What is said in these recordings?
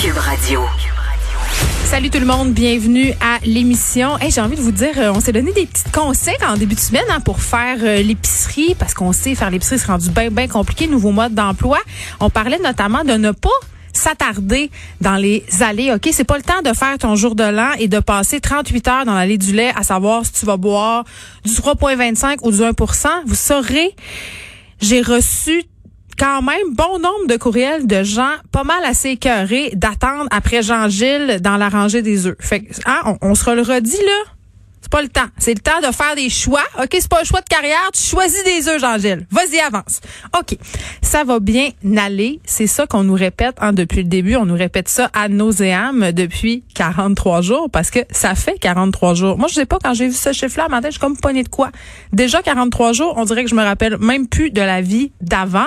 Cube Radio. Salut tout le monde, bienvenue à l'émission. Hey, j'ai envie de vous dire, euh, on s'est donné des petits conseils en début de semaine hein, pour faire euh, l'épicerie, parce qu'on sait faire l'épicerie, c'est rendu bien, bien compliqué, nouveau mode d'emploi. On parlait notamment de ne pas s'attarder dans les allées. OK, c'est pas le temps de faire ton jour de l'an et de passer 38 heures dans l'allée du lait à savoir si tu vas boire du 3.25 ou du 1% Vous saurez, j'ai reçu quand même bon nombre de courriels de gens pas mal assez écœurés d'attendre après Jean-Gilles dans la rangée des œufs. Fait que, hein, on, on se le redit là. C'est pas le temps. C'est le temps de faire des choix. OK, c'est pas un choix de carrière. Tu choisis des œufs, Jean-Gilles. Vas-y, avance. OK. Ça va bien aller. C'est ça qu'on nous répète hein, depuis le début. On nous répète ça à nauséam depuis 43 jours parce que ça fait 43 jours. Moi, je sais pas, quand j'ai vu ce chiffre-là, matin, je suis comme poignée de quoi. Déjà 43 jours, on dirait que je me rappelle même plus de la vie d'avant.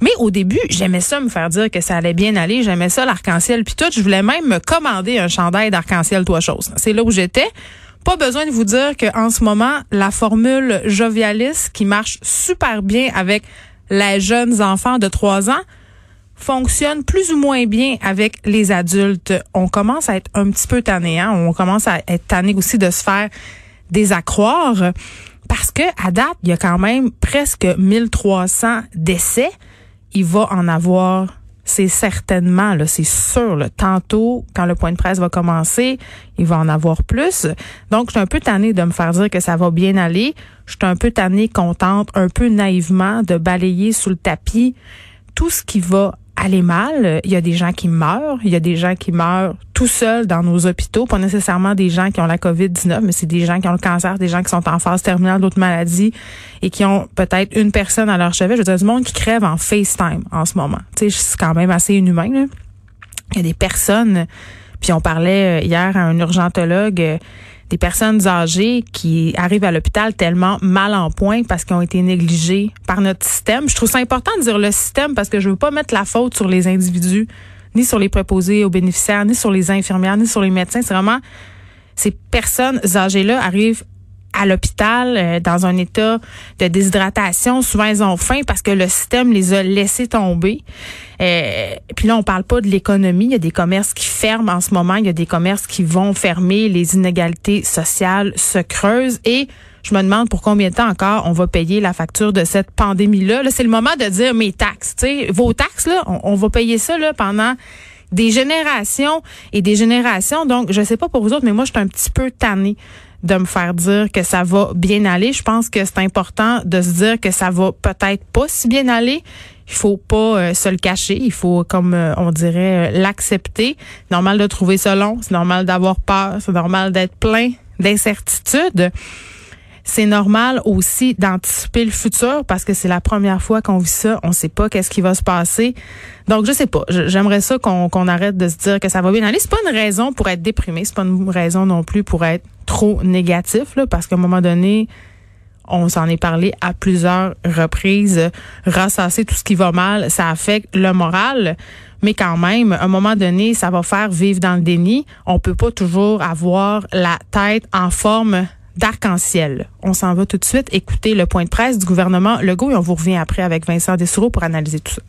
Mais au début, j'aimais ça me faire dire que ça allait bien aller. J'aimais ça l'arc-en-ciel puis tout. Je voulais même me commander un chandail d'arc-en-ciel, toi chose. C'est là où j'étais. Pas besoin de vous dire qu'en ce moment, la formule jovialis qui marche super bien avec les jeunes enfants de 3 ans fonctionne plus ou moins bien avec les adultes. On commence à être un petit peu tanné, hein? On commence à être tanné aussi de se faire des accroires parce que à date, il y a quand même presque 1300 décès. Il va en avoir c'est certainement, là, c'est sûr, là, tantôt, quand le point de presse va commencer, il va en avoir plus. Donc, je suis un peu tannée de me faire dire que ça va bien aller. Je suis un peu tannée, contente, un peu naïvement de balayer sous le tapis tout ce qui va aller mal. Il y a des gens qui meurent. Il y a des gens qui meurent tout seuls dans nos hôpitaux. Pas nécessairement des gens qui ont la COVID-19, mais c'est des gens qui ont le cancer, des gens qui sont en phase terminale d'autres maladies et qui ont peut-être une personne à leur chevet. Je veux dire, du monde qui crève en FaceTime en ce moment. Tu sais, c'est quand même assez inhumain. Là. Il y a des personnes, puis on parlait euh, hier à un urgentologue euh, des personnes âgées qui arrivent à l'hôpital tellement mal en point parce qu'ils ont été négligés par notre système. Je trouve ça important de dire le système parce que je veux pas mettre la faute sur les individus, ni sur les préposés aux bénéficiaires, ni sur les infirmières, ni sur les médecins. C'est vraiment ces personnes âgées-là arrivent à l'hôpital euh, dans un état de déshydratation. Souvent, ils ont faim parce que le système les a laissés tomber. Euh, puis là, on parle pas de l'économie. Il y a des commerces qui ferment en ce moment. Il y a des commerces qui vont fermer. Les inégalités sociales se creusent. Et je me demande pour combien de temps encore on va payer la facture de cette pandémie-là. Là, c'est le moment de dire mes taxes. sais, vos taxes, là, on, on va payer ça là, pendant des générations et des générations. Donc, je sais pas pour vous autres, mais moi, je suis un petit peu tannée de me faire dire que ça va bien aller. Je pense que c'est important de se dire que ça va peut-être pas si bien aller. Il faut pas euh, se le cacher. Il faut, comme euh, on dirait, euh, l'accepter. C'est normal de trouver ça long. C'est normal d'avoir peur. C'est normal d'être plein d'incertitudes c'est normal aussi d'anticiper le futur parce que c'est la première fois qu'on vit ça. On sait pas qu'est-ce qui va se passer. Donc, je sais pas. J'aimerais ça qu'on arrête de se dire que ça va bien aller. C'est pas une raison pour être déprimé. C'est pas une raison non plus pour être trop négatif, parce qu'à un moment donné, on s'en est parlé à plusieurs reprises. Rassasser tout ce qui va mal, ça affecte le moral. Mais quand même, à un moment donné, ça va faire vivre dans le déni. On peut pas toujours avoir la tête en forme d'arc-en-ciel. On s'en va tout de suite écouter le point de presse du gouvernement Legault et on vous revient après avec Vincent Dessoureau pour analyser tout ça.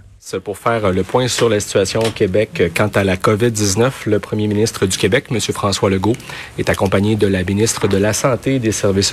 Pour faire euh, le point sur la situation au Québec euh, quant à la COVID-19. Le premier ministre du Québec, M. François Legault, est accompagné de la ministre de la Santé et des Services